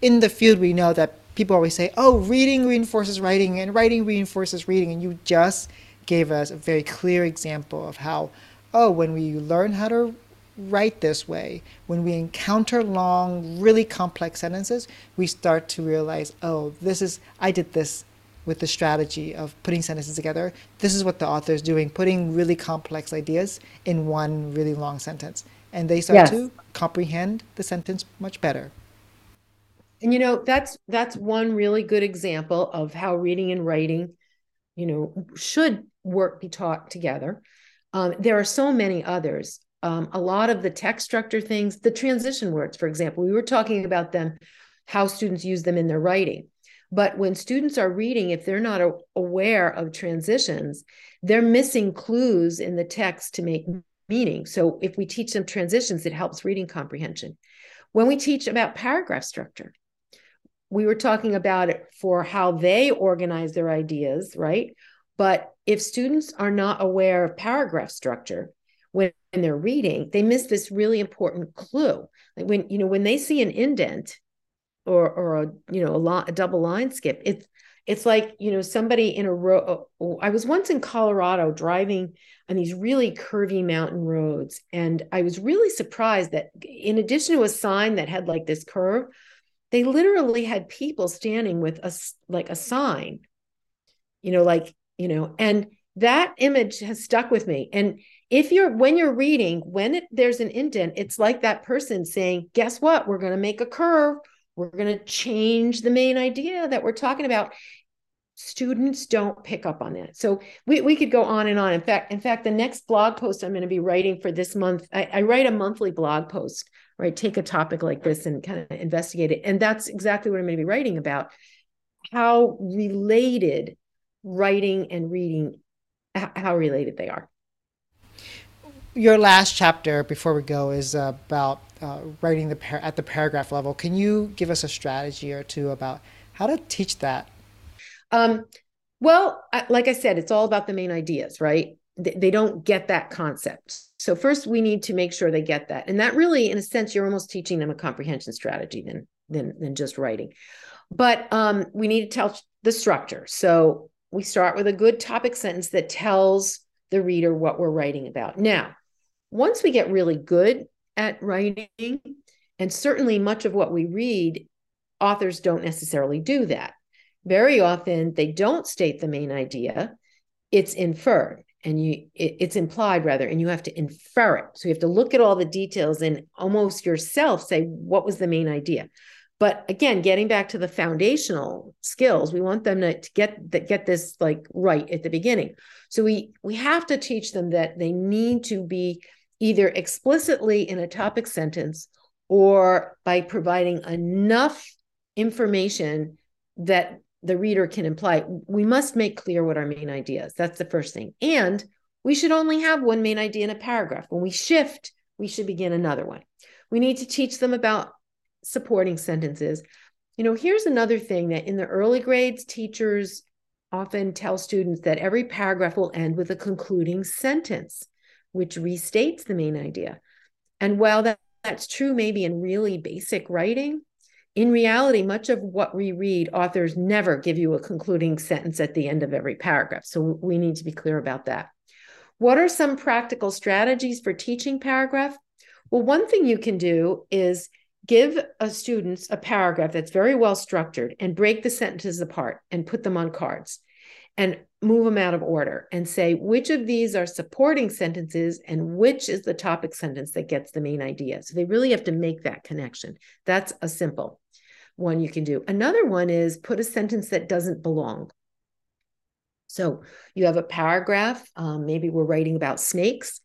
in the field we know that people always say, oh, reading reinforces writing and writing reinforces reading. And you just gave us a very clear example of how, oh, when we learn how to write this way, when we encounter long, really complex sentences, we start to realize, oh, this is, I did this with the strategy of putting sentences together. This is what the author is doing, putting really complex ideas in one really long sentence. And they start yes. to comprehend the sentence much better. And you know, that's that's one really good example of how reading and writing, you know, should work be taught together. Um, there are so many others. Um, a lot of the text structure things, the transition words, for example, we were talking about them, how students use them in their writing but when students are reading, if they're not aware of transitions, they're missing clues in the text to make meaning. So if we teach them transitions, it helps reading comprehension. When we teach about paragraph structure, we were talking about it for how they organize their ideas, right? But if students are not aware of paragraph structure when they're reading, they miss this really important clue. Like when you know when they see an indent, or or a you know a, a double line skip it's it's like you know somebody in a row oh, oh, i was once in colorado driving on these really curvy mountain roads and i was really surprised that in addition to a sign that had like this curve they literally had people standing with a like a sign you know like you know and that image has stuck with me. And if you're when you're reading when it, there's an indent it's like that person saying guess what? We're going to make a curve. We're going to change the main idea that we're talking about. Students don't pick up on that. So we, we could go on and on. In fact in fact the next blog post i'm going to be writing for this month I, I write a monthly blog post right take a topic like this and kind of investigate it and that's exactly what i'm going to be writing about how related writing and reading how related they are your last chapter before we go is about uh, writing the par- at the paragraph level. Can you give us a strategy or two about how to teach that? Um, well, I, like I said, it's all about the main ideas, right? They, don't get that concept. So first, we need to make sure they get that, and that really, in a sense, you're almost teaching them a comprehension strategy than than than just writing. But um, we need to tell the structure. So we start with a good topic sentence that tells the reader what we're writing about. Now, once we get really good at writing, and certainly much of what we read, authors don't necessarily do that. Very often they don't state the main idea, it's inferred and you it, it's implied rather and you have to infer it. So you have to look at all the details and almost yourself say what was the main idea? But again getting back to the foundational skills we want them to, to get that get this like right at the beginning. So we we have to teach them that they need to be either explicitly in a topic sentence or by providing enough information that the reader can imply. We must make clear what our main idea is. That's the first thing. And we should only have one main idea in a paragraph. When we shift, we should begin another one. We need to teach them about supporting sentences. You know, here's another thing that in the early grades, teachers often tell students that every paragraph will end with a concluding sentence which restates the main idea. And while that, that's true, maybe in really basic writing, in reality, much of what we read, authors never give you a concluding sentence at the end of every paragraph. So we need to be clear about that. What are some practical strategies for teaching paragraph? Well, one thing you can do is give a students a paragraph that's very well structured and break the sentences apart and put them on cards and move them out of order and say which of these are supporting sentences and which is the topic sentence that gets the main idea. So they really have to make that connection. That's a simple one you can do. Another one is put a sentence that doesn't belong. So you have a paragraph, um, maybe we're writing about snakes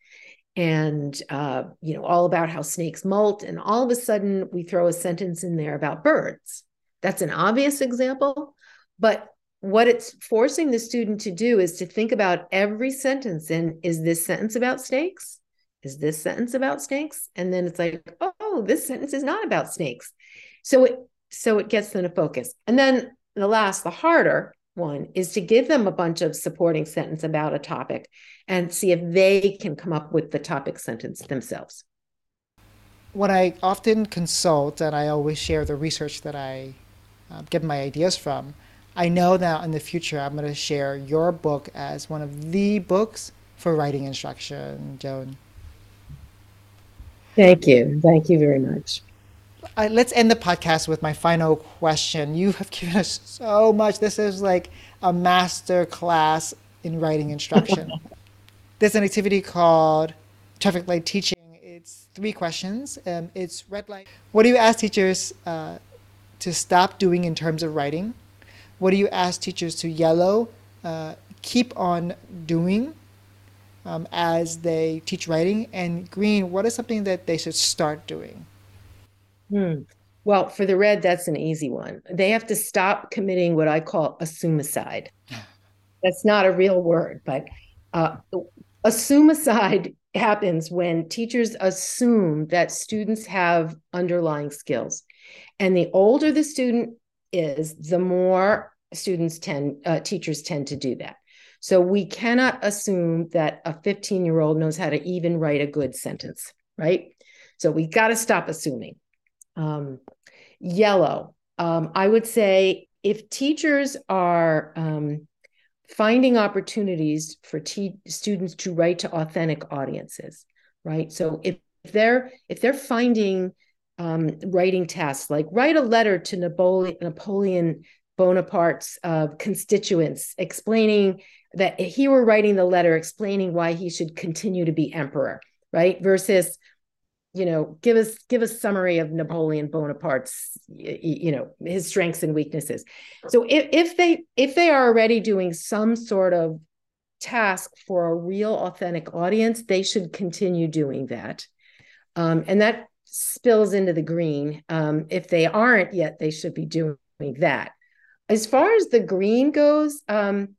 and uh, you know all about how snakes molt and all of a sudden we throw a sentence in there about birds that's an obvious example but what it's forcing the student to do is to think about every sentence and is this sentence about snakes is this sentence about snakes and then it's like oh this sentence is not about snakes so it so it gets them to focus and then the last the harder one is to give them a bunch of supporting sentence about a topic and see if they can come up with the topic sentence themselves when i often consult and i always share the research that i uh, get my ideas from I know that in the future I'm going to share your book as one of the books for writing instruction, Joan. Thank you. Thank you very much. Uh, let's end the podcast with my final question. You have given us so much. This is like a master class in writing instruction. There's an activity called traffic light teaching. It's three questions. Um, it's red light. What do you ask teachers uh, to stop doing in terms of writing? What do you ask teachers to yellow uh, keep on doing um, as they teach writing? And green, what is something that they should start doing? Hmm. Well, for the red, that's an easy one. They have to stop committing what I call assumicide. That's not a real word, but uh, assumicide happens when teachers assume that students have underlying skills. And the older the student is, the more students tend, uh, teachers tend to do that. So we cannot assume that a 15 year old knows how to even write a good sentence, right? So we got to stop assuming. Um, yellow, um, I would say if teachers are um, finding opportunities for te- students to write to authentic audiences, right? So if, they're if they're finding um, writing tasks like write a letter to Napoleon, Napoleon Bonaparte's uh, constituents, explaining that he were writing the letter explaining why he should continue to be emperor, right? Versus you know give us give a summary of napoleon bonaparte's you know his strengths and weaknesses. So if, if they if they are already doing some sort of task for a real authentic audience they should continue doing that. Um, and that spills into the green. Um, if they aren't yet they should be doing that. As far as the green goes um,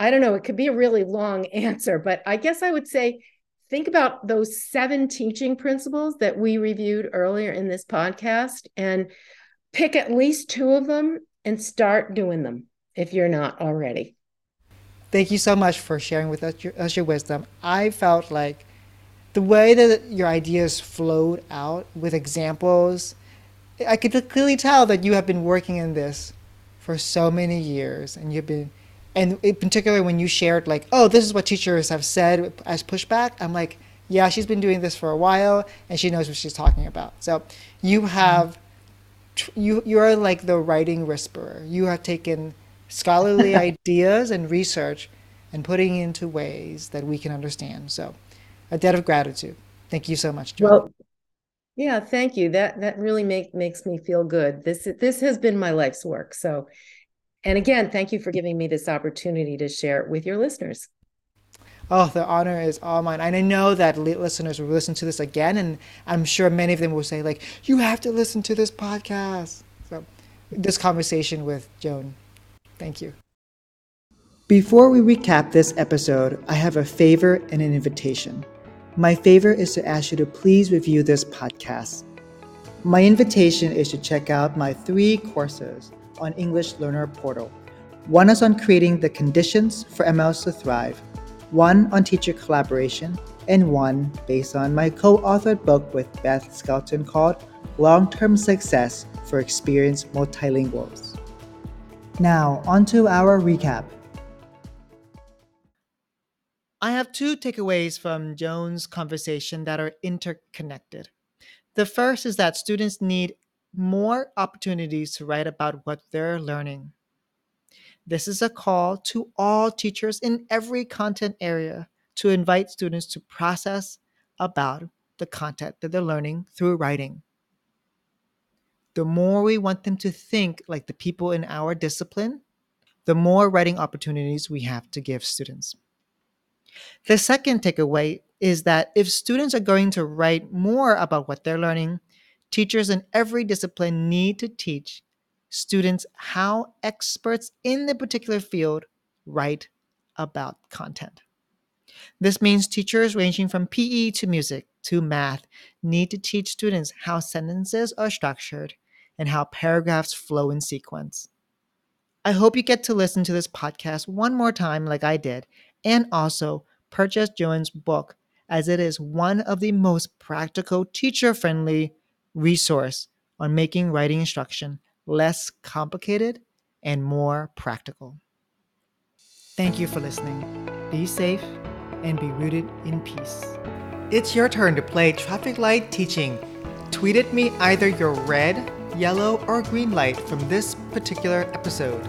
i don't know it could be a really long answer but i guess i would say think about those seven teaching principles that we reviewed earlier in this podcast and pick at least two of them and start doing them if you're not already. Thank you so much for sharing with us your, us your wisdom. I felt like the way that your ideas flowed out with examples, I could clearly tell that you have been working in this for so many years and you've been and in particular when you shared like oh this is what teachers have said as pushback i'm like yeah she's been doing this for a while and she knows what she's talking about. So you mm-hmm. have you you're like the writing whisperer. You have taken scholarly ideas and research and putting into ways that we can understand. So a debt of gratitude. Thank you so much Joan. well yeah thank you. That that really make, makes me feel good. This this has been my life's work. So and again, thank you for giving me this opportunity to share it with your listeners. Oh, the honor is all mine. And I know that listeners will listen to this again, and I'm sure many of them will say, like, you have to listen to this podcast. So, this conversation with Joan. Thank you. Before we recap this episode, I have a favor and an invitation. My favor is to ask you to please review this podcast. My invitation is to check out my three courses on English Learner Portal. One is on creating the conditions for MLs to thrive, one on teacher collaboration, and one based on my co authored book with Beth Skelton called Long Term Success for Experienced Multilinguals. Now, onto our recap. I have two takeaways from Joan's conversation that are interconnected. The first is that students need more opportunities to write about what they're learning. This is a call to all teachers in every content area to invite students to process about the content that they're learning through writing. The more we want them to think like the people in our discipline, the more writing opportunities we have to give students. The second takeaway is that if students are going to write more about what they're learning, Teachers in every discipline need to teach students how experts in the particular field write about content. This means teachers ranging from PE to music to math need to teach students how sentences are structured and how paragraphs flow in sequence. I hope you get to listen to this podcast one more time, like I did, and also purchase Joan's book, as it is one of the most practical, teacher friendly resource on making writing instruction less complicated and more practical. Thank you for listening. Be safe and be rooted in peace. It's your turn to play traffic light teaching. Tweet at me either your red, yellow, or green light from this particular episode.